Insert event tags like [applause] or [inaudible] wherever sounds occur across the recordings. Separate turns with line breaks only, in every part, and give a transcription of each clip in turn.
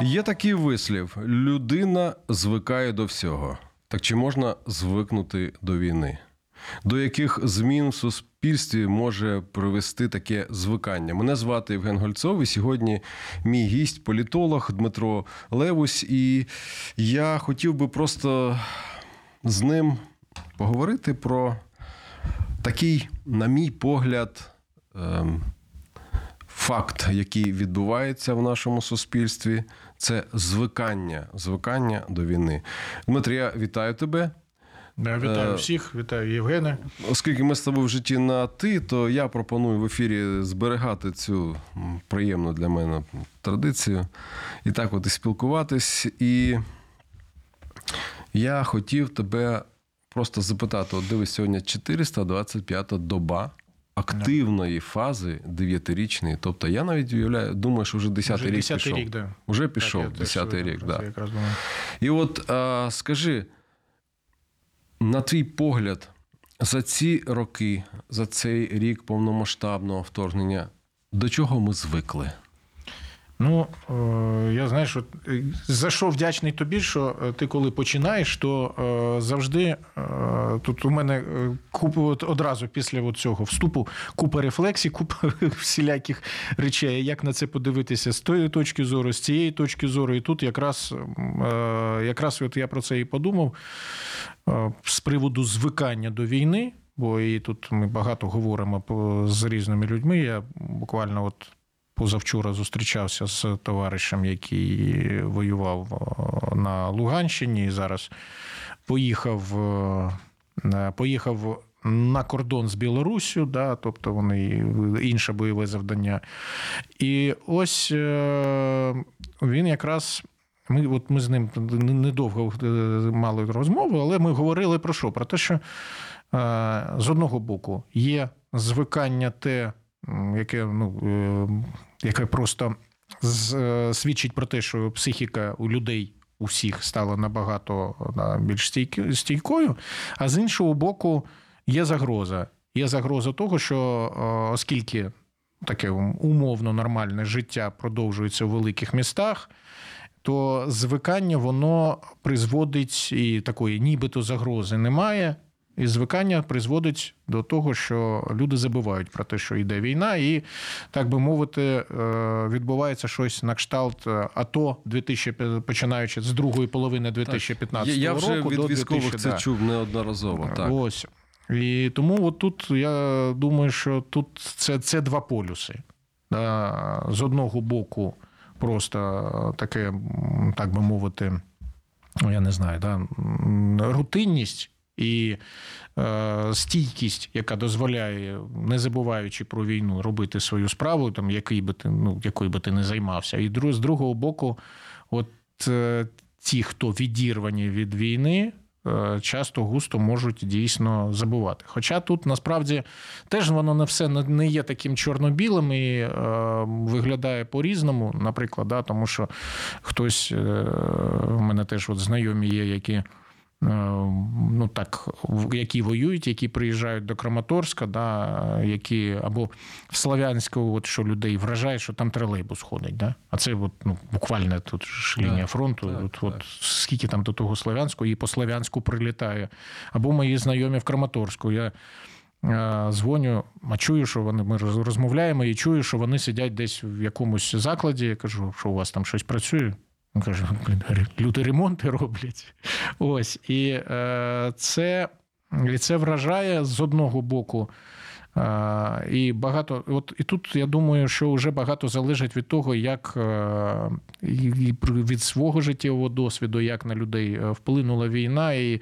Є такий вислів: людина звикає до всього. Так чи можна звикнути до війни? До яких змін в суспільстві може привести таке звикання? Мене звати Євген Гольцов, і сьогодні мій гість, політолог Дмитро Левусь. І я хотів би просто з ним поговорити про такий, на мій погляд, ем, факт, який відбувається в нашому суспільстві, це звикання, звикання до війни. Дмитро, я вітаю тебе.
Я вітаю
Е,
всіх, вітаю Євгене.
Оскільки ми з тобою в житті на ти, то я пропоную в ефірі зберігати цю приємну для мене традицію і так от і спілкуватись. І я хотів тебе просто запитати: от дивись, сьогодні 425 доба. Активної фази дев'ятирічної, тобто я навіть уявляю, думаю, що вже
десятий
рік
10
пішов.
рік, да.
Уже пішов десятий рік,
так.
да. І от а, скажи, на твій погляд, за ці роки, за цей рік повномасштабного вторгнення, до чого ми звикли?
Ну, е, я знаєш, от, е, за що вдячний тобі, що е, ти коли починаєш, то завжди тут у мене от одразу після цього вступу купа рефлексій, купа [laughs] всіляких речей, як на це подивитися з тої точки зору, з цієї точки зору. І тут якраз, якраз от я про це і подумав з приводу звикання до війни. Бо і тут ми багато говоримо з різними людьми. Я буквально от позавчора зустрічався з товаришем, який воював е, на Луганщині і зараз поїхав, е, поїхав на кордон з Білоруссю, да, тобто вони інше бойове завдання. І ось е, він якраз. Ми, от ми з ним недовго е, мали розмову, але ми говорили про що? Про те, що е, з одного боку є звикання те, яке, ну, е, яке просто е, свідчить про те, що психіка у людей у всіх стала набагато да, більш стійкою, а з іншого боку, є загроза. Є загроза того, що е, оскільки таке умовно нормальне життя продовжується в великих містах, то звикання воно призводить і такої нібито загрози немає. І звикання призводить до того, що люди забувають про те, що йде війна, і, так би мовити, е, відбувається щось на кшталт е, АТО 2000, починаючи з другої половини 2015
я, я
року
вже від
до
військових
2000,
це
да.
чув неодноразово. Так.
Ось. І тому от тут я думаю, що тут це, це два полюси. З одного боку, просто таке, так би мовити, ну, я не знаю, да, рутинність. І е, стійкість, яка дозволяє, не забуваючи про війну, робити свою справу, там який би ти, ну якою би ти не займався. І з другого боку, от е, ті, хто відірвані від війни, е, часто густо можуть дійсно забувати. Хоча тут насправді теж воно не все не є таким чорно-білим і е, виглядає по-різному, наприклад, да, тому що хтось, е, в мене теж от знайомі є, які. Е, Ну так, які воюють, які приїжджають до Краматорська, да, які або в Слов'янську, от що людей вражає, що там тролейбус ходить. Да? А це от, ну, буквально тут ж лінія
Так,
фронту.
так,
от, от скільки там до того Слов'янського, і по Слов'янську прилітає. Або мої знайомі в Краматорську. Я е, дзвоню, а чую, що вони ми розмовляємо, і чую, що вони сидять десь в якомусь закладі. Я кажу, що у вас там щось працює. Він каже, люди ремонти роблять. Ось. І е, це, і це вражає з одного боку. Е, І багато, от і тут я думаю, що вже багато залежить від того, як е, від свого життєвого досвіду, як на людей вплинула війна і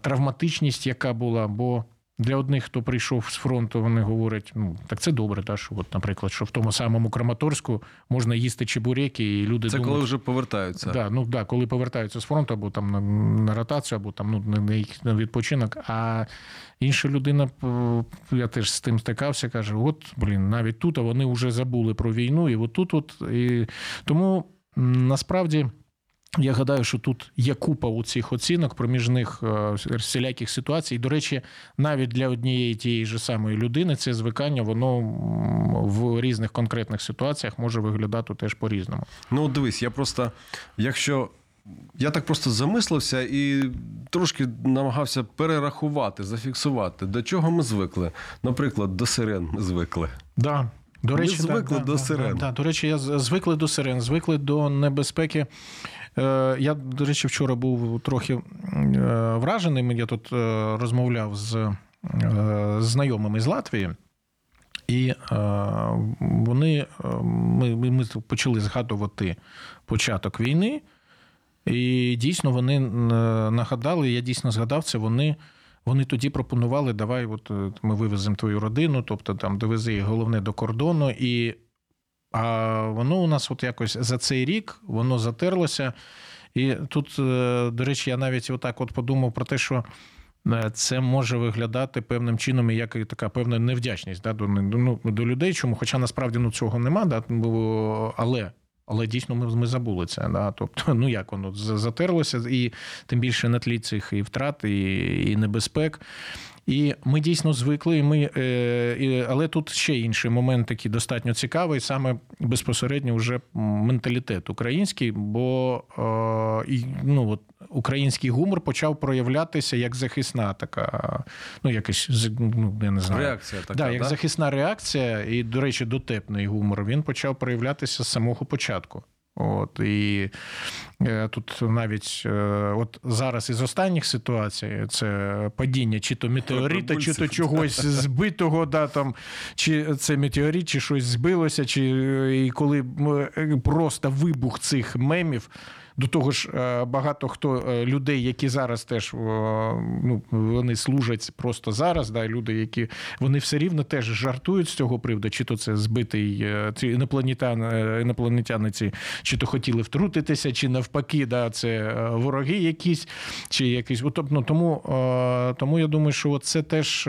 травматичність, яка була. Бо Для одних, хто прийшов з фронту, вони говорять: ну так це добре, та, що, от, наприклад, що в тому самому Краматорську можна їсти чебуреки, і люди
Це
думають,
коли вже повертаються.
Да, ну да, коли повертаються з фронту, або там на, на ротацію, або там ну, на, на, їх- на відпочинок. А інша людина, я теж з тим стикався, каже: от, блін, навіть тут а вони вже забули про війну, і от тут, от, і тому насправді. Я гадаю, що тут є купа у цих оцінок проміжних е, всіляких ситуацій. І, до речі, навіть для однієї тієї ж самої людини це звикання, воно в різних конкретних ситуаціях може виглядати теж по-різному.
Ну, дивись, я просто, якщо. Я так просто замислився і трошки намагався перерахувати, зафіксувати, до чого ми звикли. Наприклад, до сирен ми звикли.
Да. До
Ми
речі,
звикли
да,
до
да,
сирен.
Да, да. До речі, я звикли до сирен, звикли до небезпеки. Е, Я, до речі, вчора був трохи е, вражений. Я тут е, розмовляв з знайомими з Латвії. І вони ми, ми почали згадувати початок війни, і дійсно вони нагадали, я дійсно згадав це. Вони, вони тоді пропонували: давай, от ми вивеземо твою родину, тобто там довези їх головне до кордону. І а воно у нас от якось за цей рік воно затерлося. І тут, е, до речі, я навіть отак от подумав про те, що е, це може виглядати певним чином як і така певна невдячність да, до, ну, до людей. Чому? Хоча насправді ну, цього нема, да, але. Але дійсно ми, ми забули це. Да? Тобто, ну як воно затерлося, і тим більше на тлі цих і втрат, і, і небезпек. І ми дійсно звикли. І ми, е, але тут ще інший момент, такий достатньо цікавий, саме безпосередньо вже менталітет український, бо е, ну, от, український гумор почав проявлятися як захисна така, ну якась ну, я не знаю.
Реакція така.
Да, як
да?
захисна реакція, і, до речі, дотепний гумор, він почав проявлятися з самого початку. От, і е, тут навіть е, от зараз із останніх ситуацій це падіння чи то метеорита, чи то чогось [laughs] збитого, да, там, чи це метеорит, чи щось збилося, чи і коли просто вибух цих мемів. До того ж, е, багато хто е, людей, які зараз теж ну, вони служать просто зараз, да, люди, які вони все рівно теж жартують з цього приводу, чи то це збитий е, ці інопланетяни, інопланетяни ці, чи то хотіли втрутитися, чи навпаки, да, це вороги якісь, чи якісь. Ну, тому, тому я думаю, що це теж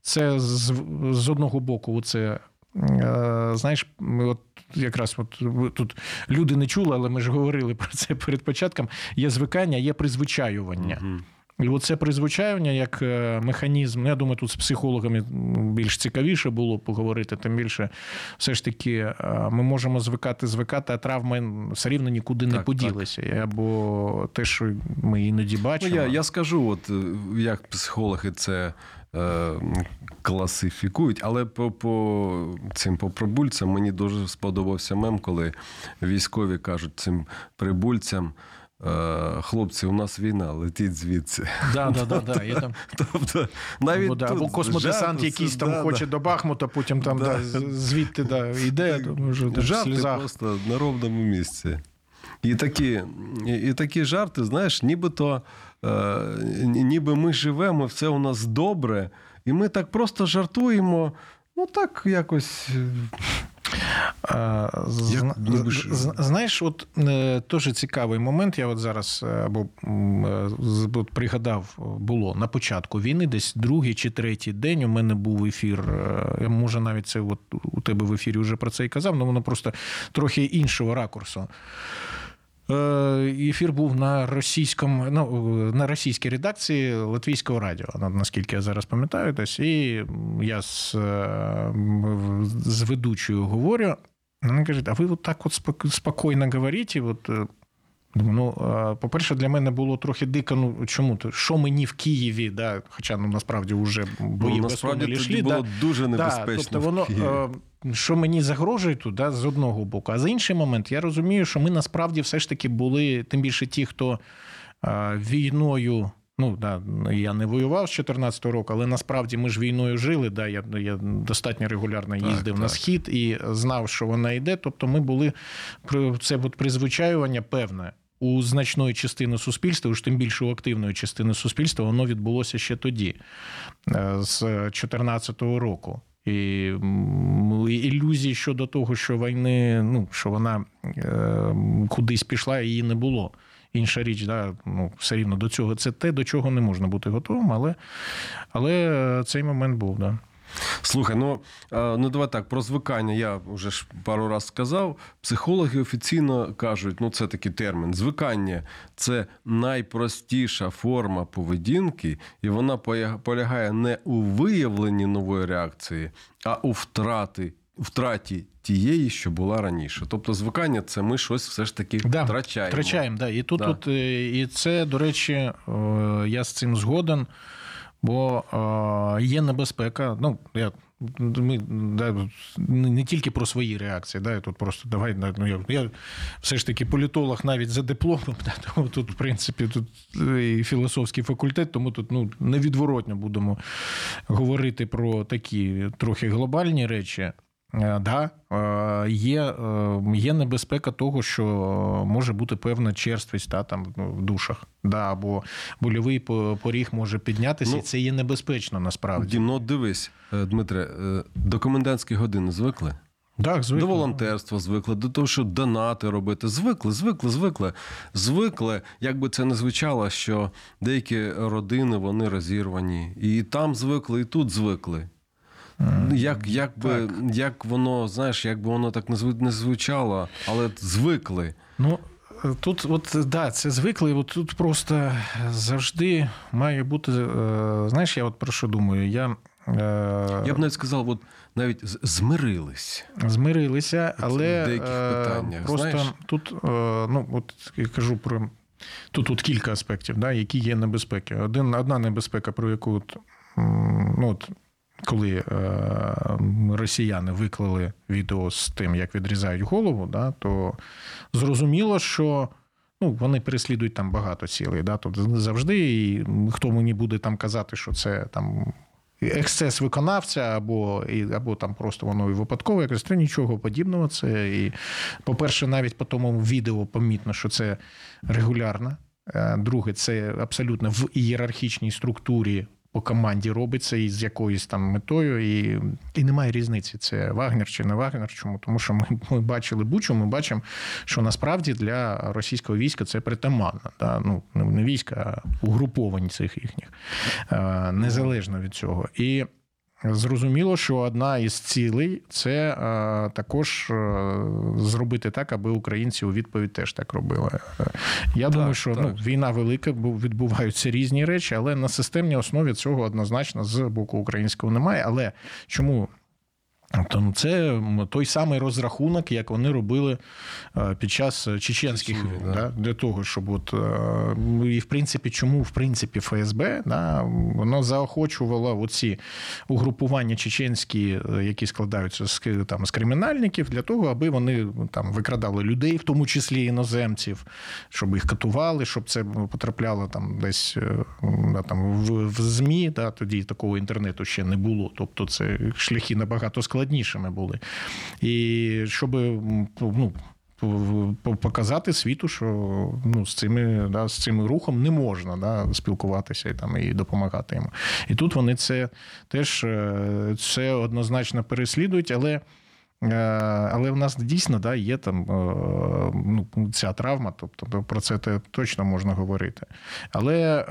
це з, з одного боку, це. Е, Знаєш, ми от якраз от тут люди не чули, але ми ж говорили про це перед початком. Є звикання, є призвичаювання. І оце призвичаювання як е, механізм. ну, Я думаю, тут з психологами більш цікавіше було поговорити, тим більше все ж таки е, ми можемо звикати, звикати, а травми все рівно нікуди не
Так,
поділися. Або те, що ми іноді
Ну,
бачимо.
я, я скажу, от як психологи це класифікують, але по, по цим по прибульцям мені дуже сподобався мем, коли військові кажуть цим прибульцям. е, Хлопці, у нас війна, летіть звідси.
Да, да, да, да. Я там, [laughs]
Тобто, навіть
або, да,
тут
або космодесант
жарти,
якийсь там
да,
хоче
да.
до Бахмута, потім там
Да.
да. звідти да, йде, тому що в
жарти просто на ровному місці. І такі, і, і такі жарти, знаєш, нібито е, ніби ми живемо, все у нас добре, і ми так просто жартуємо. Ну так якось. е,
Знаєш, от е, теж цікавий момент. Я от зараз е, або е, от пригадав, було на початку війни, десь другий чи третій день. У мене був ефір. е, Я може навіть це от у тебе в ефірі вже про це і казав, але воно просто трохи іншого ракурсу. Е, Ефір був на російському, ну, на російській редакції Латвійського радіо, наскільки я зараз пам'ятаю, десь. І я з, е, з ведучою говорю. Вона каже: а ви от так от спокійно говорите? От, е, Думаю, ну, е, по-перше, для мене було трохи дико. Ну чому то? Що мені в Києві, да, хоча ну насправді вже бої
ну, насправді тоді
йшли,
було
да,
дуже
Да,
небезпечно.
тобто воно,
в Києві.
Що мені загрожує тут, да, з одного боку. А з інший момент, я розумію, що ми насправді все ж таки були, тим більше ті, хто е, війною. Ну да, я не воював з 14-го року, але насправді ми ж війною жили. Да, я, я достатньо регулярно
Так,
їздив на
так.
схід і знав, що вона йде. Тобто, ми були це от призвичаювання певне у значної частини суспільства, уж тим більше у активної частини суспільства, воно відбулося ще тоді, е, з 2014 року. І ілюзій щодо того, що війни, ну що вона е, кудись пішла, її не було. Інша річ, да, ну, все рівно до цього. Це те, до чого не можна бути готовим, але, але е, цей момент був. Да.
Слухай, ну, е, ну давай так, про звикання я вже ж пару раз сказав. Психологи офіційно кажуть, ну це такий термін. Звикання це найпростіша форма поведінки, і вона полягає не у виявленні нової реакції, а у втрати, втраті тієї, що була раніше. Тобто, звикання це ми щось все ж таки
Да,
втрачаємо.
Втрачаємо, да. І тут,
Да.
от, е, і це, до речі, е, я з цим згоден, бо е, є небезпека. Ну, я, ми да, не тільки про свої реакції, да, я тут просто давай, да, ну, я, я все ж таки політолог навіть за дипломом, [laughs] да, тому тут, в принципі, тут і філософський факультет, тому тут ну, невідворотно будемо говорити про такі трохи глобальні речі. Е, Да, е, є, е, є небезпека того, що може бути певна черствість та, там, ну, в душах. Да, або больовий поріг може піднятися,
Ну,
і це є небезпечно насправді.
Дім, ну дивись, Дмитре, до комендантської години звикли?
Так, звикли.
До волонтерства звикли, до того, що донати робити. Звикли, звикли, звикли. Звикли, як би це не звучало, що деякі родини вони розірвані. І там звикли, і тут звикли. Як, як, би, як воно, знаєш, як би воно так не звучало, але звикли.
Ну, тут, от, да, це звикли, от тут просто завжди має бути. е, Знаєш, я от про що думаю? Я, е,
Я б навіть сказав, от навіть змирились.
Змирилися, але
в деяких
е,
питаннях,
просто
знаєш?
тут, ну от я кажу про тут, тут кілька аспектів, да, які є небезпеки. Один, одна небезпека, про яку от, ну, от, коли е, росіяни виклали відео з тим, як відрізають голову, да, то зрозуміло, що. Ну, вони переслідують там багато цілей. Да? Тут завжди, і хто мені буде там казати, що це там ексцес виконавця, або, і, або там просто воно і випадково, якось це нічого подібного. Це і, по-перше, навіть по тому відео помітно, що це регулярно. Е, Друге, це абсолютно в ієрархічній структурі по команді робиться і з якоюсь там метою, і, і немає різниці, це Вагнер чи не Вагнер. Чому? Тому що ми, ми бачили Бучу, ми бачимо, що насправді для російського війська це притаманно. Да? Ну, не- війська, а угруповань цих їхніх, е, незалежно від цього. І Зрозуміло, що одна із цілей це е, також е, зробити так, аби українці у відповідь теж так робили. Я Я думаю, що
так.
ну, війна велика, бо відбуваються різні речі, але на системній основі цього однозначно з боку українського немає. Але чому? Тому це той самий розрахунок, як вони робили е, під час чеченських війн,
да.
для того, щоб от е, і в принципі, чому в принципі ФСБ да, воно заохочувало оці угрупування чеченські, е, які складаються з там з кримінальників, для того, аби вони там викрадали людей, в тому числі іноземців, щоб їх катували, щоб це потрапляло там десь е, да, там в, в змі. Да, тоді такого інтернету ще не було. Тобто, це шляхи набагато складнішими були. І щоб ну, показати світу, що ну, з цими да, з цим рухом не можна да, спілкуватися і там і допомагати йому. І тут вони це теж е, це однозначно переслідують, але. е, Але в нас дійсно да, є там е, ну, ця травма, тобто про це точно можна говорити. Але,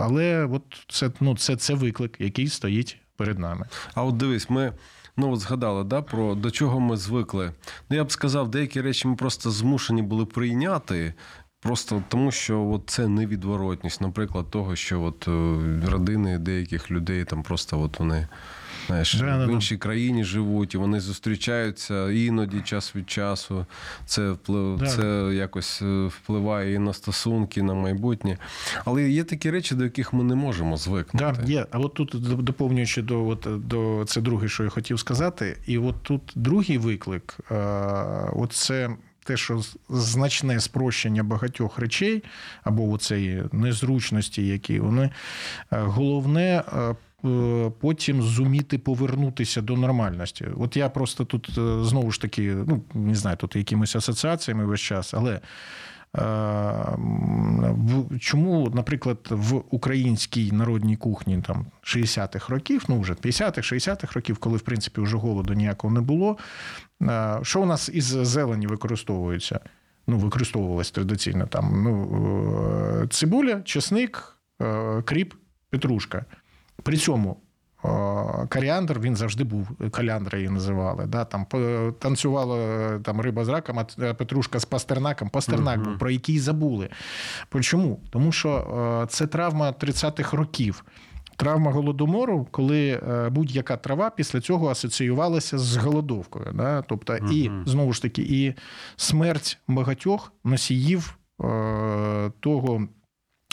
але от це, ну, це, це виклик, який стоїть перед нами.
А от дивись, ми ну от згадали да, про до чого ми звикли. Ну я б сказав, деякі речі ми просто змушені були прийняти. Просто тому, що от це невідворотність, наприклад, того, що от е, родини деяких людей там просто от вони знаєш,
Да, да,
в
да.
іншій країні живуть, і вони зустрічаються іноді час від часу. Це вплив,
Да.
це якось е, впливає і на стосунки, і на майбутнє. Але є такі речі, до яких ми не можемо звикнути.
Так, є. А от тут доповнюючи до, от, до це друге, що я хотів сказати, і от тут другий виклик, е, от це. Те, що значне спрощення багатьох речей, або оцеї незручності, які вони е, головне потім зуміти повернутися до нормальності. От я просто тут е, знову ж таки, ну не знаю, тут якимись асоціаціями весь час, але чому, наприклад, в українській народній кухні там 60-х років, ну вже 50-х, 60-х років, коли в принципі вже голоду ніякого не було. е, Що у нас із зелені використовується? Ну, використовувалось традиційно там ну, е, цибуля, чесник, е, кріп, петрушка. При цьому коріандр він завжди був, каляндра її називали. Да? Там танцювала там, риба з раком, а петрушка з пастернаком. Пастернак був, про який забули. Чому? Тому що це травма 30-х років. Травма голодомору, коли е, будь-яка трава після цього асоціювалася з голодовкою. Да? Тобто, і знову ж таки, і смерть багатьох носіїв е, того.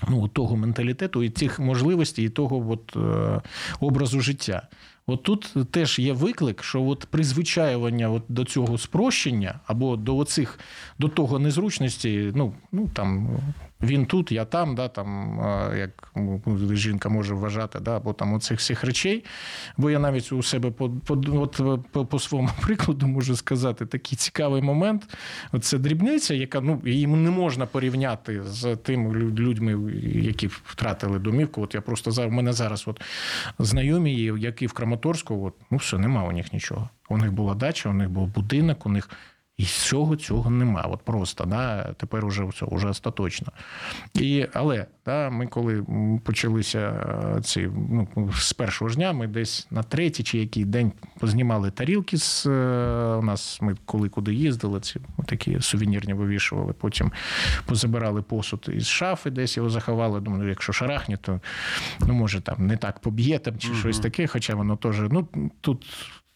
Ну, того менталітету і цих можливостей, і того от, е, образу життя. От тут теж є виклик, що от призвичаювання от до цього спрощення або до оцих, до того незручності, ну, ну там він тут, я там, да, там, е, як жінка може вважати, да, або там оцих всіх речей. Бо я навіть у себе по, по, от, по, по своєму [laughs] прикладу можу сказати такий цікавий момент. Це дрібниця, яка ну, її не можна порівняти з тими людьми, які втратили домівку. От я просто у мене зараз от знайомі, які в Краматорську, от, ну все, нема у них нічого. У них була дача, у них був будинок, у них. І всього цього нема. От просто да, тепер уже все, уже остаточно. І, але да, ми коли почалися е, ці, ну, з першого ж дня, ми десь на третій чи який день познімали тарілки з е, у нас. Ми коли куди їздили, ці такі сувенірні вивішували. Потім позабирали посуд із шафи, десь його заховали. Думаю, ну, якщо шарахне, то ну, може там не так поб'є там, чи щось таке, хоча воно теж ну, тут.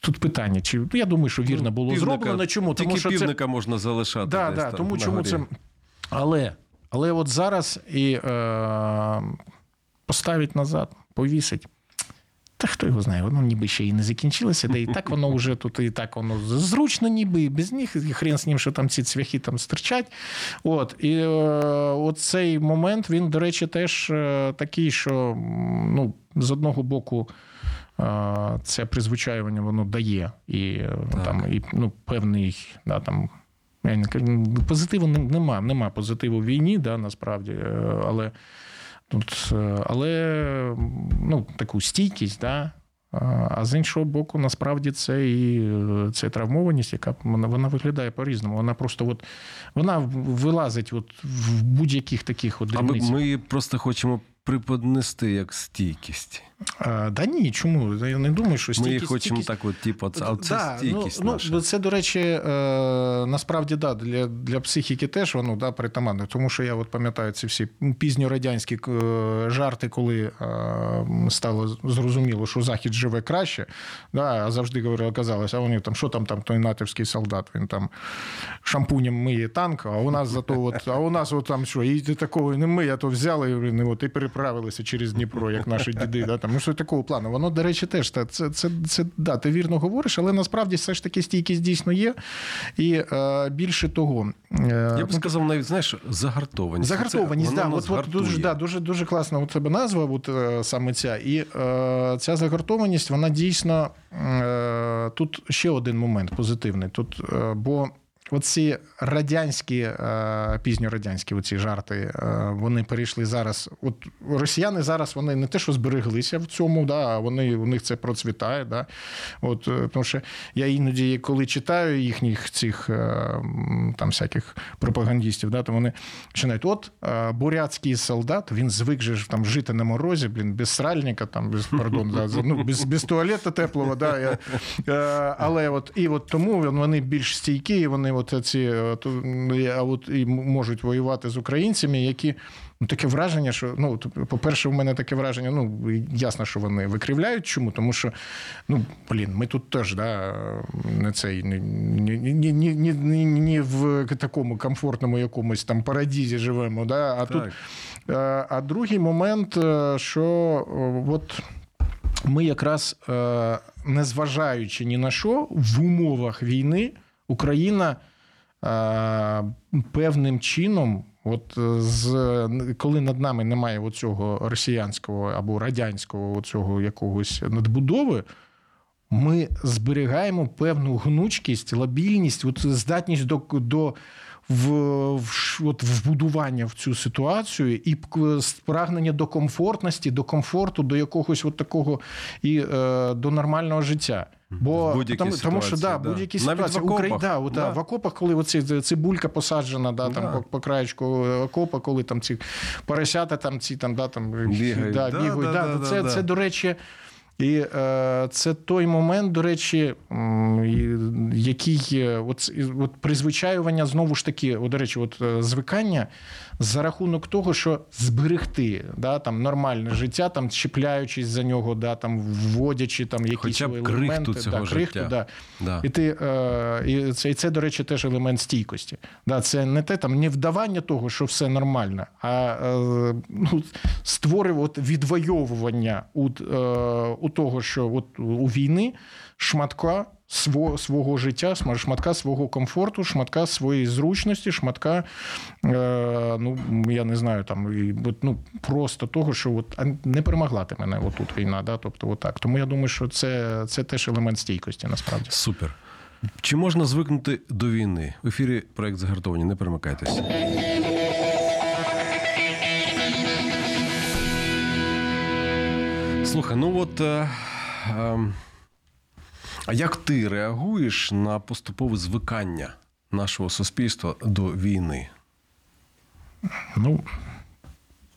Тут питання, чи ну, я думаю, що вірно було
Півника-
зроблено. Чому?
Тільки
Тому що це
можна залишати.
Да,
десь
да,
там
тому
на
чому
горі.
це. Але, але от зараз і е, поставить назад, повісить. Та хто його знає, воно ніби ще і не закінчилося, де і так воно вже тут, і так воно зручно, ніби і без них, і хрен з ним, що там ці цвяхи там стирчать. От, і е, от цей момент, він, до речі, теж е, такий, що ну, з одного боку. Це призвичаювання воно дає і, е, там, і ну, певний да, там, я не кажу, ну, позитиву нема, нема позитиву в війні, да, насправді, е, але тут, е, але ну, таку стійкість, да, а з іншого боку, насправді це і це травмованість, яка вона, вона виглядає по-різному. Вона просто от, вона вилазить от в будь-яких таких от
А ми,
дрібницях.
ми просто хочемо приподнести як стійкість.
А, да ні, чому? Я не думаю, що
Ми
стійкість,
її хочемо
стійкість-
так, от, типу, це, а це
Да,
стійкість
ну,
наша.
Ну, це, до речі, е, насправді да, для, для психіки теж воно да, притаманне. Тому що я от пам'ятаю ці всі пізньорадянські е, жарти, коли е, стало зрозуміло, що Захід живе краще. Да, а завжди говорили, казалось, а вони там, що там, там той натовський солдат, він там шампунем миє танк, а у нас зато от, а у нас от там що, і такого не ми, а то взяли і, блін, і от, і переправилися через Дніпро, як наші діди. Да, там, ну, що такого плану. Воно, до речі, теж та, це, це, це, да, ти вірно говориш, але насправді все ж таки стійкість дійсно є. І е, більше того, е,
Я б сказав, навіть знаєш, загартованість.
Загартованість,
Це-
да, от, от дуже, да, дуже, дуже класна у тебе назва, от, е, саме ця. І е, ця загартованість, вона дійсно е, тут ще один момент позитивний. Тут, е, бо оці радянські, е, пізньорадянські оці жарти, е, вони перейшли зараз. От росіяни зараз вони не те, що збереглися в цьому, да, а вони у них це процвітає. Да. От, е, тому що я іноді, коли читаю їхніх цих там всяких пропагандистів, да, то вони починають: от бурятський солдат, він звик же там жити на морозі, блін, без сральника, там, без, пардон, да, ну, без, без туалета теплого. Да, я, але от, і от тому вони більш стійкі, вони от ці, от, а от, і можуть воювати з українцями, які. Ну, таке враження, що ну, по-перше, в мене таке враження, ну ясно, що вони викривляють. Чому? Тому що, ну блін, ми тут теж да, не цей ні, ні, ні, ні, ні, в такому комфортному якомусь там парадізі живемо. Да? А
Так.
тут е, а другий момент, е, що е, от. Ми якраз, е, незважаючи ні на що, в умовах війни Україна е, певним чином, от е, з коли над нами немає цього росіянського або радянського цього якогось надбудови, ми зберігаємо певну гнучкість, лабільність, от здатність до, до в, в от вбудування в цю ситуацію і прагнення до комфортності, до комфорту, до якогось от такого і е, до нормального життя. Бо тому, тому що да, да. будь-які ситуації
в окопах.
да, от, да. в окопах, коли оці цибулька посаджена, да, там по, по краєчку окопа, коли там ці поросята там ці там да там
бігають,
да, бігають, да, це, це до речі. І е, це той момент, до речі, який от, от призвичаювання знову ж таки, от, до речі, от е, звикання за рахунок того, що зберегти да, там, нормальне життя, там, чіпляючись за нього, да, там, вводячи там, якісь
Хоча б
елементи.
Крихту цього
да, крихту,
життя.
Да.
Да.
І, ти, е, і, це, і це, до речі, теж елемент стійкості. Да, Це не те там, не вдавання того, що все нормально, а е, ну, створив от відвоювання у, е, у того, що от у війни шматка свого свого життя, шматка свого комфорту, шматка своєї зручності, шматка, е, ну я не знаю, там ну, просто того, що от не перемогла ти мене отут війна. Да? Тобто, отак. Тому я думаю, що це, це теж елемент стійкості, насправді.
Супер. Чи можна звикнути до війни? В ефірі проект загартовані. Не перемикайтеся. Слухай, ну от. Е, е, а як ти реагуєш на поступове звикання нашого суспільства до війни?
Ну,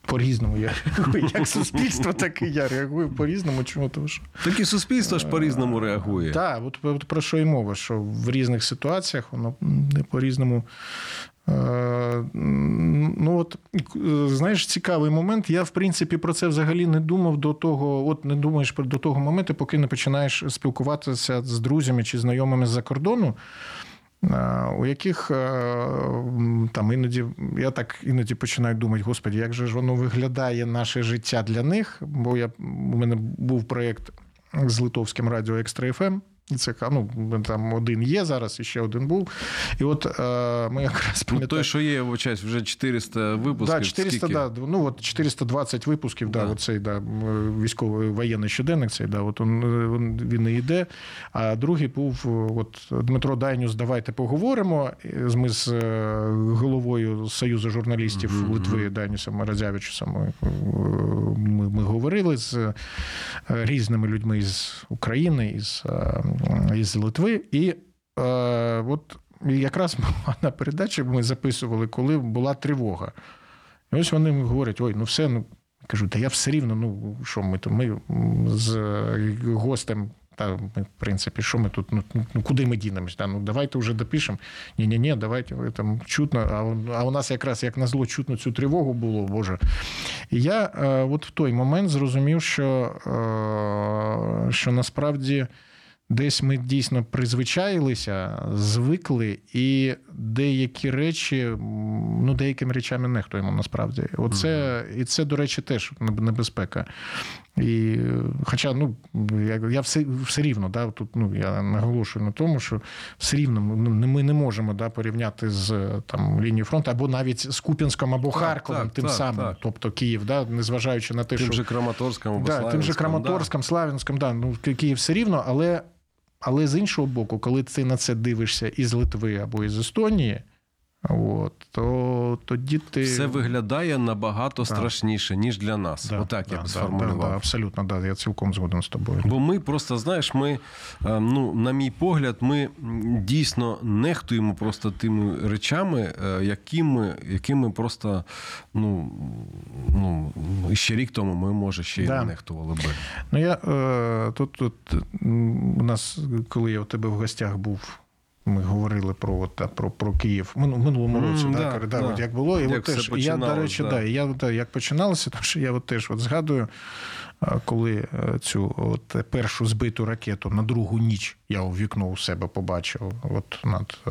по-різному я реагую. [laughs] Як суспільство, так і я реагую по-різному. Чому тому що
так і суспільство ж по-різному реагує.
Так, от, от про що й мова, що в різних ситуаціях воно по-різному. Е, ну от знаєш, цікавий момент. Я в принципі про це взагалі не думав до того. От не думаєш до того моменту, поки не починаєш спілкуватися з друзями чи знайомими з-за кордону у яких е, там іноді я так іноді починаю думати, господі, як же ж воно виглядає наше життя для них? Бо я у мене був проєкт з Литовським радіо Екстра ФМ. Це ну, там один є зараз, і ще один був. І от е, ми якраз
пам'ятаємо... Ну, той, що є, вибачаюсь, вже 400 випусків.
Да, 400,
Скільки?
да, ну, от 420 випусків, да. Да, оцей да, військовий воєнний щоденник, цей, да, от он, він і йде. А другий був от, Дмитро Дайнюс, давайте поговоримо. Ми з е, головою Союзу журналістів mm-hmm. Литви Дайнюсом Радзявичусом ми, ми, ми говорили з е, різними людьми з України, із е, із Литви. І е, от якраз [laughs] на передачі, ми записували, коли була тривога. І ось вони говорять: ой, ну все, ну кажу, та я все рівно, ну що ми то ми з гостем. Та ми, в принципі, що ми тут? Ну, ну куди ми дінемось? Та, ну давайте вже допишемо. Ні, ні, ні, давайте там чутно. А а у нас якраз як назло чутно цю тривогу було, Боже. І я е, от в той момент зрозумів, що, е, що насправді. Десь ми дійсно призвичаїлися, звикли, і деякі речі, ну деякими речами нехтуємо насправді. Оце і це, до речі, теж небезпека. І, Хоча, ну я я все все рівно, да, тут ну я наголошую на тому, що все рівно ми, ми не можемо да, порівняти з там лінією фронту або навіть з Куп'янськом або Харковом, так, тим так, самим, тобто Київ, да, незважаючи на те,
тим
що
же Краматорськом або да,
тим же Краматорськом,
да.
Славянськом, да, ну Київ все рівно, але. Але з іншого боку, коли ти на це дивишся із Литви або із Естонії, от, то тоді ти
все виглядає набагато да. страшніше, ніж для нас.
Да,
Отак
да,
я б сформулював.
Да, абсолютно, да, я цілком згоден з тобою.
Бо ми просто знаєш, ми, е, ну, на мій погляд, ми дійсно нехтуємо просто тими речами, е, якими якими просто ну, ну, ще рік тому ми, може, ще й да. не нехтували би.
Ну, я е, тут, тут у нас, коли я у тебе в гостях був. Ми говорили про от, про, про Київ в минулому році, mm, да, да, От як було. І
як
от теж я, до речі, да. я да, як починалося, тому що я от теж от згадую, коли е, цю от першу збиту ракету на другу ніч я у вікно у себе побачив, от над е,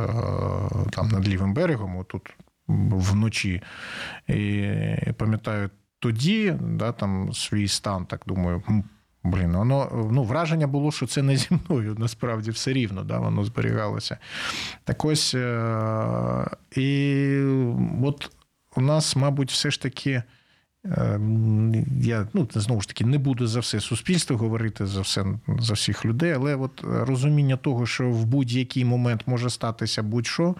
там над лівим берегом, отут вночі. І пам'ятаю тоді, да, там свій стан, так думаю. Блін, воно ну, враження було, що це не зі мною, насправді все рівно, да, воно зберігалося. Так ось. Е- і от у нас, мабуть, все ж таки Е, я ну, знову ж таки не буду за все суспільство говорити за все за всіх людей, але от розуміння того, що в будь-який момент може статися будь-що,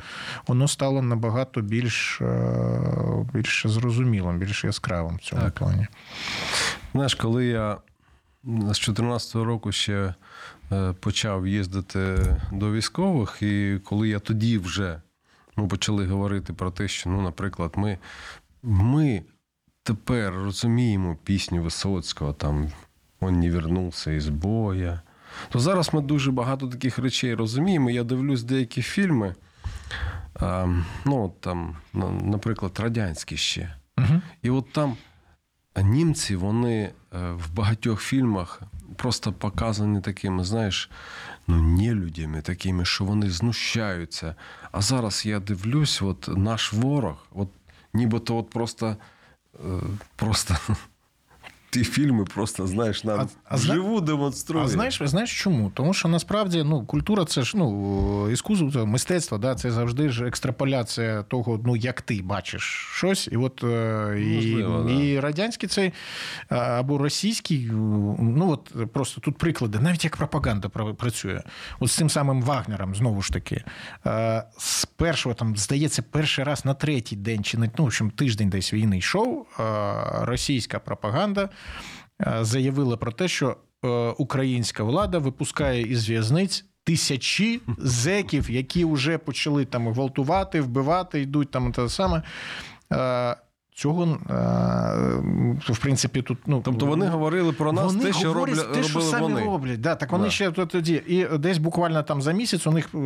воно стало набагато більш е, більш зрозумілим, більш яскравим в цьому
Так.
плані.
Знаєш, коли я з 2014 року ще е, почав їздити до військових, і коли я тоді вже ми почали говорити про те, що, ну, наприклад, ми, ми тепер розуміємо пісню Висоцького, там Он не вернувся із боя. То зараз ми дуже багато таких речей розуміємо. Я дивлюсь деякі фільми, а, ну, там, наприклад, радянські ще.
Угу.
І от там німці, вони е, в багатьох фільмах просто показані такими, знаєш, ну, нелюдями, такими, що вони знущаються. А зараз я дивлюсь, от наш ворог, от нібито от просто, е, просто ті фільми просто, знаєш, нам
А- а зна- А знаєш, знаєш чому? Тому що насправді ну, культура це ж ну, іскусство, це мистецтво, да, це завжди ж екстраполяція того, ну, як ти бачиш щось. І от е, і,
да.
і радянський цей або російський, ну от просто тут приклади, навіть як пропаганда пра- працює. От з цим самим Вагнером, знову ж таки, е, з першого там, здається, перший раз на третій день чи на ну, в общем, тиждень десь війни йшов, е, російська пропаганда е, заявила про те, що е, українська влада випускає із в'язниць. Тисячі зеків, які вже почали там гвалтувати, вбивати, йдуть там те саме. Цього, е, в принципі, тут. Ну,
Тобто вони говорили про нас
вони
те, що
говорять
робля,
те, що
робили
самі
вони.
роблять. Да, так вони
Да.
ще тоді. І десь буквально там за місяць у них е,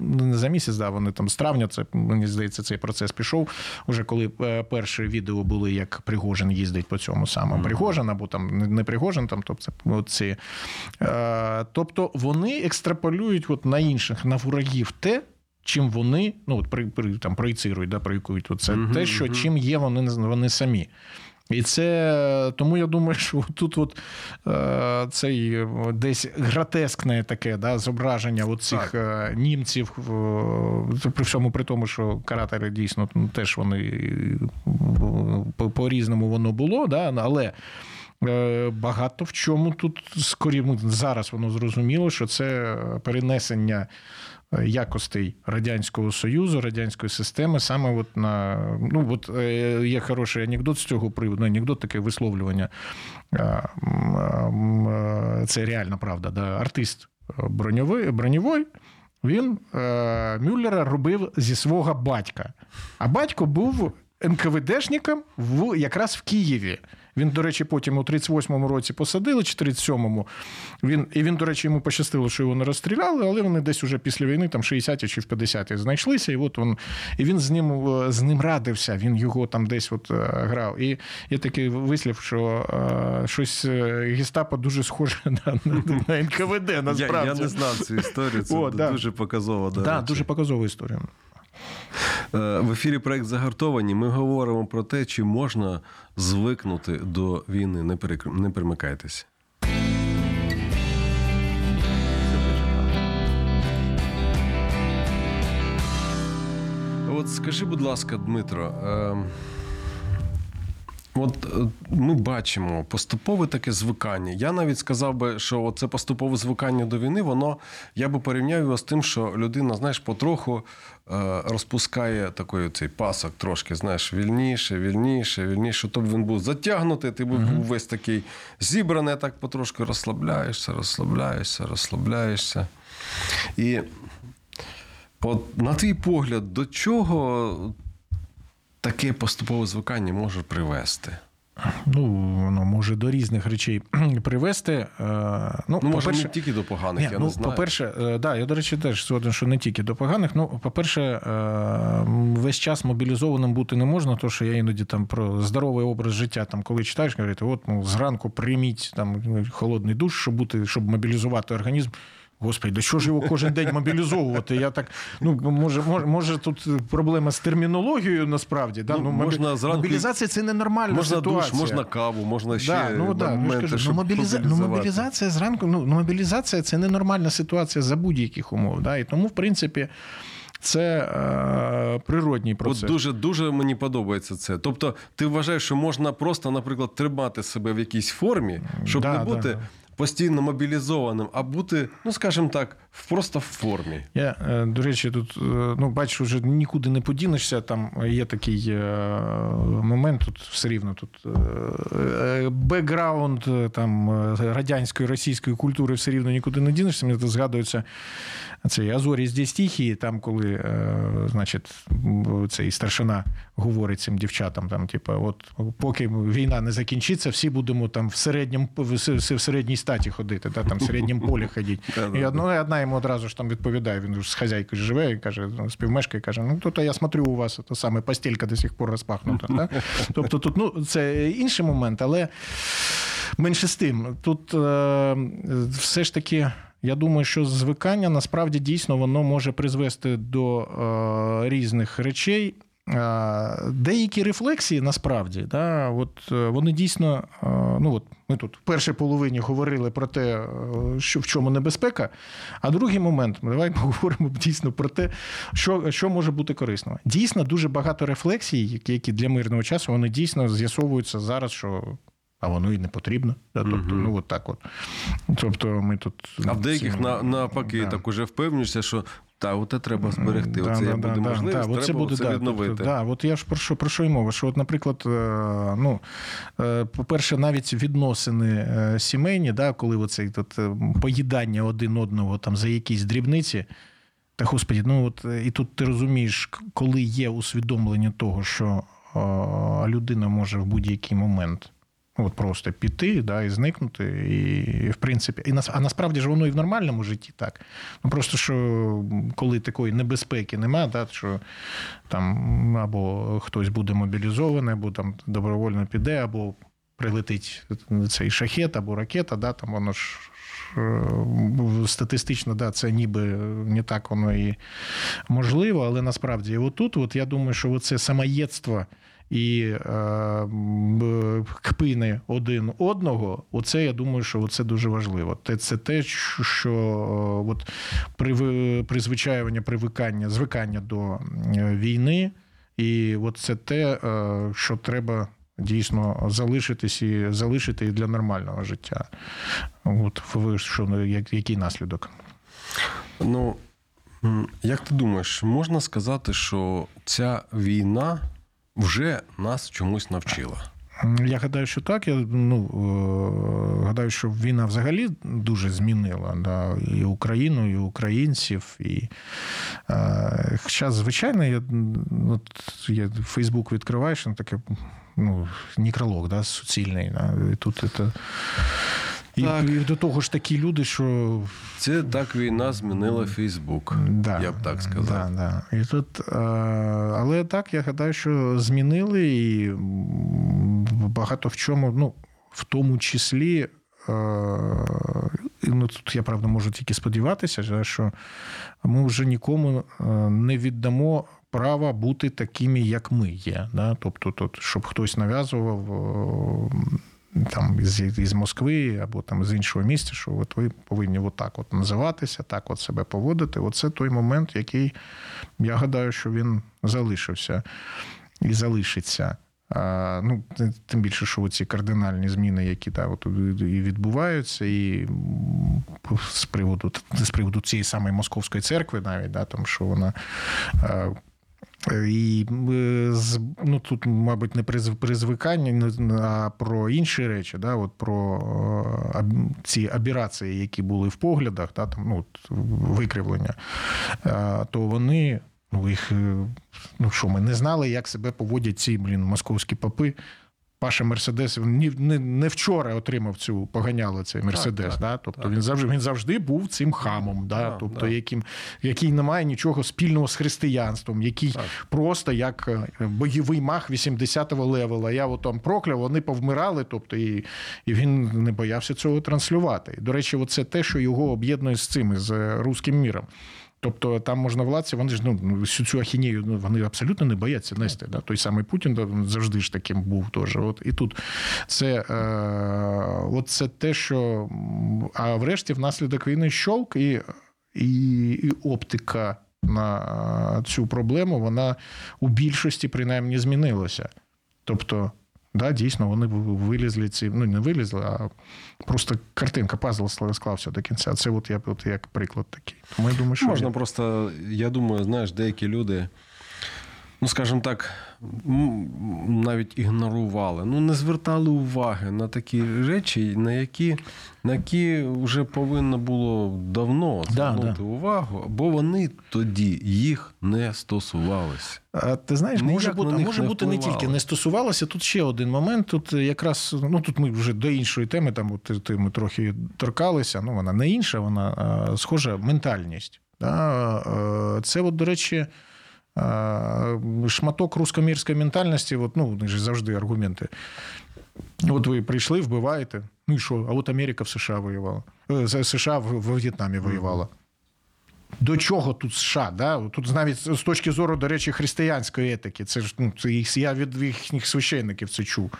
не за місяць, да, вони там з травня, це мені здається, цей процес пішов. Уже коли е, перші відео були, як Пригожин їздить по цьому самому Пригожин, або там не- Пригожин, там, тобто ці. Тобто вони екстраполюють от на інших, на ворогів те. Чим вони ну, от при, при, там, проєцирують, да, проєкують. Це
Мгм,
те, що
мгм.
чим є вони, вони самі. І це тому я думаю, що тут от, е, цей десь гротескне таке да, зображення от цих е, німців, е, при всьому при тому, що каратери дійсно ну, теж вони е, по- по-різному воно було, да, але. Е, Багато в чому тут скорі ну, зараз воно зрозуміло, що це перенесення е, якостей радянського союзу, радянської системи, саме от на ну от е, є хороший анекдот з цього приводу. Анекдот таке висловлювання. Це реальна правда. Да? Артист броньовий, броньовий він Мюллера робив зі свого батька. А батько був НКВДшником в, якраз в Києві. Він, до речі, потім у 38-му році посадили, чи 37-му. Він, і він, до речі, йому пощастило, що його не розстріляли, але вони десь уже після війни, там 60-ті чи в 50-ті знайшлися. І от він, і він з ним, е, з ним радився, він його там десь от е, грав. І є такий вислів, що е, щось гестапо дуже схоже [laughs] на, на, на НКВД,
Я,
насправді.
я не знав цю історію, це
О, да.
дуже показово. до
Так, дуже показова історія.
Е, В ефірі проект загартовані. Ми говоримо про те, чи можна звикнути до війни. Не, перек... не перемикайтеся. От скажи, будь ласка, Дмитро. Е... От е, ми бачимо поступове таке звикання. Я навіть сказав би, що це поступове звикання до війни, воно я би порівняв його з тим, що людина, знаєш, потроху е, розпускає такий цей пасок трошки, знаєш, вільніше, вільніше, вільніше. Тобто він був затягнутий, ти був весь такий зібраний, так потрошки розслабляєшся, розслабляєшся, розслабляєшся. І от на твій погляд, до чого таке поступове звикання може привести?
Ну, воно може до різних речей [clears throat] привести. Е, Ну,
Ну, може, не тільки до поганих,
Ні,
я
ну,
не знаю.
По-перше, е, да, я, до речі, теж згоден, що не тільки до поганих. Ну, по-перше, е, весь час мобілізованим бути не можна, тому що я іноді там про здоровий образ життя, там, коли читаєш, говорять, от ну, зранку прийміть там, холодний душ, щоб бути, щоб мобілізувати організм. Господи, до чого ж його кожен день мобілізовувати? Я так, ну, може, може, може тут проблема з термінологією насправді. Да?
Ну,
Ну,
можна зранку-
Мобілізація це ненормальна
Можна
ситуація.
душ, можна каву, можна ще
Да, ну, да, ну,
моменти,
кажу,
щоб
ну, мобіліза... ну, мобілізація зранку, ну, мобілізація це ненормальна ситуація за будь-яких умов. Да? І тому, в принципі, це е, природній процес.
От дуже дуже мені подобається це. Тобто, ти вважаєш, що можна просто, наприклад, тримати себе в якійсь формі, щоб
Да,
не бути
да.
постійно мобілізованим, а бути, ну скажімо так, просто в формі.
Я, е, до речі, тут е, ну, бачиш, вже нікуди не подінешся. Там є такий момент, тут все рівно тут бекграунд там радянської російської культури все рівно нікуди не дінешся. Мені тут згадується цей Азорі з стихії, там, коли, е, значить, цей старшина говорить цим дівчатам, там, типу, от поки війна не закінчиться, всі будемо там в середньому в середній статі ходити, да, там в середньому полі ходити. [laughs] І одна, одна йому одразу ж там відповідає, він ж з хазяйкою живе і каже, ну, співмешкає, каже: ну то я смотрю, у вас то саме постілька до сих пор розпахнута. Да? [laughs] Тобто тут ну, це інший момент, але менше з тим, тут е, все ж таки. Я думаю, що звикання насправді дійсно воно може призвести до е, різних речей. Е, Деякі рефлексії насправді, да, от, е, вони дійсно, е, ну от ми тут в першій половині говорили про те, що в чому небезпека. А другий момент, давай [laughs] поговоримо дійсно про те, що, що може бути корисно. Дійсно, дуже багато рефлексій, які для мирного часу, вони дійсно з'ясовуються зараз, що. А воно і не потрібно. Да? Тобто,
Мгм.
ну от так от. Тобто, ми тут
А в деяких на, навпаки
да.
так уже впевнюєшся, що та, оте треба зберегти.
Да,
Оце
да,
буде
да,
можливість,
да,
треба
це буде,
це
да,
відновити.
Тобто, да, от я ж про що, про що й мова? Що, от, наприклад, е, ну, е, по-перше, навіть відносини е, сімейні, да, коли оцей тут е, поїдання один одного там за якісь дрібниці. Та господі, ну от і тут ти розумієш, коли є усвідомлення того, що людина може в будь-який момент. От просто піти да, і зникнути. І, в принципі, і нас, а насправді ж воно і в нормальному житті так. Ну просто що коли такої небезпеки нема, да, що там або хтось буде мобілізований, або там добровольно піде, або прилетить цей шахет або ракета, да, там воно ж. е, Статистично, да, це ніби не так воно і можливо, але насправді отут, от я думаю, що це самоєдство і е, кпини один одного, оце я думаю, що це дуже важливо. Те- Це те, що е, от, приви- призвичаювання, привикання, звикання до е, війни, і от це те, е, що треба. Дійсно залишитись і залишити для нормального життя. От ви що ну, як- який наслідок?
Ну, як ти думаєш, можна сказати, що ця війна вже нас чомусь навчила?
Я гадаю, що так. Я ну, е, гадаю, що війна взагалі дуже змінила да, і Україну, і українців. І, е, хоча, звичайно, я, от, я Фейсбук відкриваєш, ну, таке ну, некролог, да, суцільний. Да, і тут це. І,
Так.
і до того ж такі люди, що
Це так війна змінила Фейсбук.
Да,
Я б так сказав.
Да, да. І тут, е, але так, я гадаю, що змінили і багато в чому, ну, в тому числі. е, Ну, тут я правда можу тільки сподіватися, що ми вже нікому е, не віддамо права бути такими, як ми є. Да? Тобто, тут, щоб хтось нав'язував там із, із Москви або там з іншого місця, що от ви повинні отак от називатися, так от себе поводити. Оце той момент, який я гадаю, що він залишився і залишиться. А, ну, тим більше, що ці кардинальні зміни, які та, от, і відбуваються, і з приводу, з приводу цієї самої московської церкви, навіть да, там, що вона. І е, ну, тут, мабуть, не призв- призвикання, а про інші речі, да, от про е, ці абірації, які були в поглядах, да, там, ну, викривлення, е, то вони. Ну, їх, ну що, ми не знали, як себе поводять ці, блін, московські попи. Паша Мерседес він не, не вчора отримав цю поганяло цей Мерседес.
так,
да? Тобто
так.
Він завжди він завжди був цим хамом, да? Тобто, яким, який не має нічого спільного з християнством, який
Так.
просто як е, бойовий мах 80-го левела. Я от там прокляв, вони повмирали, тобто, і, і він не боявся цього транслювати. До речі, це те, що його об'єднує з цим, з е, руським міром. Тобто там можновладці, вони ж ну всю цю ахінею ну, вони абсолютно не бояться нести. Да? Той самий Путін завжди ж таким був теж. От і тут це, е, от це те, що а врешті внаслідок війни щолк і, і, і оптика на цю проблему, вона у більшості принаймні змінилася. Тобто, да, дійсно, вони вилізли ці, ну не вилізли, а просто картинка, пазл склався до кінця. Це от я от як приклад такий. Тому я думаю, що
Можна просто, я думаю, знаєш, деякі люди, ну скажімо так, навіть ігнорували, ну не звертали уваги на такі речі, на які, на які вже повинно було давно звернути
да.
увагу, бо вони тоді їх не стосувалися.
А ти знаєш,
Ніяк
може бути, а може
не
бути не тільки не стосувалося. Тут ще один момент. Тут якраз ну тут ми вже до іншої теми, там от, ти- ми трохи торкалися. Ну вона не інша, вона схожа ментальність. Да? Це, от, до речі, шматок рускомірської ментальності. От, ну, вони ж завжди аргументи. От ви прийшли, вбиваєте. Ну і що? А от Америка в США воювала. Е, США в, в В'єтнамі воювала. До чого тут США? Да? Тут навіть з точки зору, до речі, християнської етики. Це ж ну, це їх- я від їхніх священників це чув.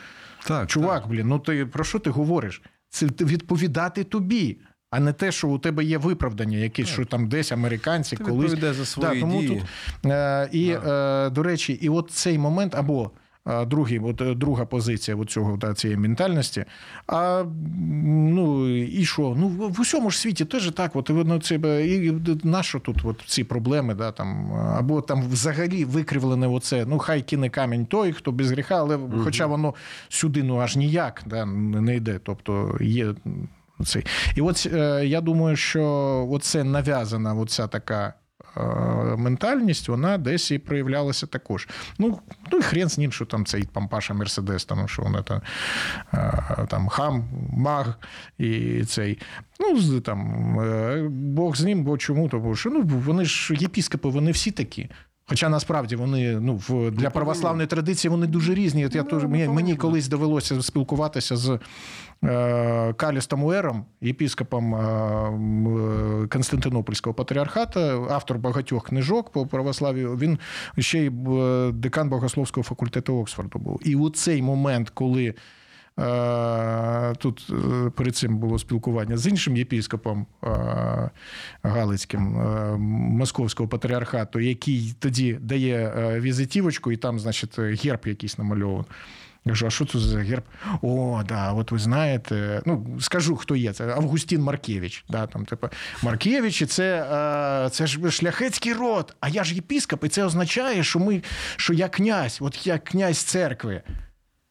Так,
Чувак, блін, ну ти про що ти говориш? Це відповідати тобі, а не те, що у тебе є виправдання, якесь, що там десь американці
Ти
колись.
за свої
тому
дії.
Тут, е, і, е, до речі, і от цей момент, або е, другий, от, е, друга позиція от цього, да, цієї ментальності. А ну і що? Ну, в, усьому ж світі теж так. От, ну, це, і нащо тут от, ці проблеми, да, там, або там взагалі викривлене оце, ну, хай кине камінь той, хто без гріха, але хоча воно сюди ну аж ніяк да, не йде. Тобто є. Цей. І от е, я думаю, що оце нав'язана оця така е, ментальність, вона десь і проявлялася також. Ну, ну і хрен з ним, що там цей пампаша Мерседес, там, що вона там, е, там хам, маг і цей. Ну, там, Бог з ним, бо чому? Тому що ну, вони ж єпіскопи, вони всі такі. Хоча насправді вони ну, в, для православної традиції вони дуже різні. От я теж, мені, мені колись довелося спілкуватися з е, Калістом Уером, єпіскопом е, Константинопольського патріархата, автор багатьох книжок по православію. Він ще й е, декан богословського факультету Оксфорду був. І у цей момент, коли Е, Тут е, перед цим було спілкування з іншим єпіскопом е, Галицьким е, Московського патріархату, який тоді дає е, візитівочку, і там, значить, герб якийсь намальований. Я кажу, а що це за герб? О, да, от ви знаєте, ну скажу, хто є. Це Августін Маркевич. Да, там, типу, Маркевич, це, е, це ж шляхетський род, а я ж єпіскоп, і це означає, що ми, що я князь, от я князь церкви.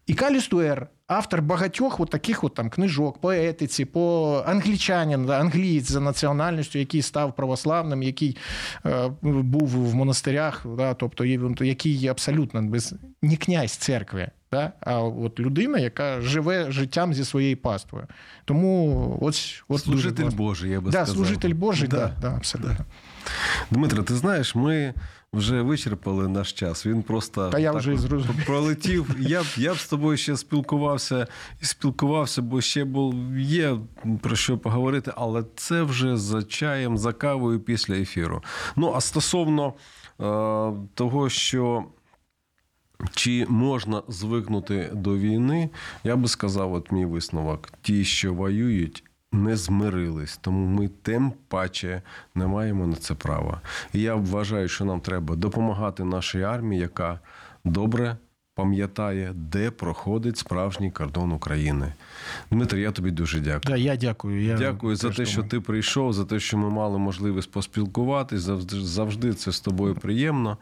І Калістуер, автор багатьох от таких от там книжок по етиці, по англічанин, да, англієць за національністю, який став православним, який е, був в монастирях, да, тобто є- який абсолютно без не князь церкви, да, а от людина, яка живе життям зі своєю паствою. Тому ось от
Служитель. Божий, я би
да,
сказав.
служитель Божий,
Да.
да. Да, абсолютно.
Дмитро, ти знаєш, ми вже вичерпали наш час. Він просто
Та я
так
вже
пролетів. Я б, я б з тобою ще спілкувався і спілкувався, бо ще був, є про що поговорити, але це вже за чаєм, за кавою після ефіру. Ну, а стосовно е, того, що. Чи можна звикнути до війни? Я би сказав, от мій висновок: ті, що воюють, не змирились, тому ми тим паче не маємо на це права. І я вважаю, що нам треба допомагати нашій армії, яка добре пам'ятає, де проходить справжній кордон України. Дмитрий, я тобі дуже дякую.
Да, я дякую. Я
Дякую за те, що ти прийшов, за те, що ми мали можливість поспілкуватись. Завжди, завжди це з тобою приємно.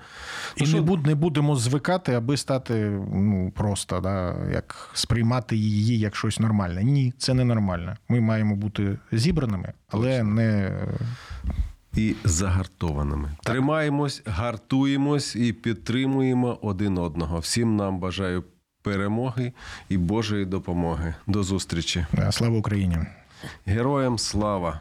І не, буд, не будемо звикати, аби стати ну, просто, да, як сприймати її як щось нормальне. Ні, це не нормально. Ми маємо бути зібраними, але не
і загартованими. Тримаємось, гартуємось і підтримуємо один одного. Всім нам бажаю перемоги і Божої допомоги. До зустрічі.
Е, слава Україні!
Героям слава!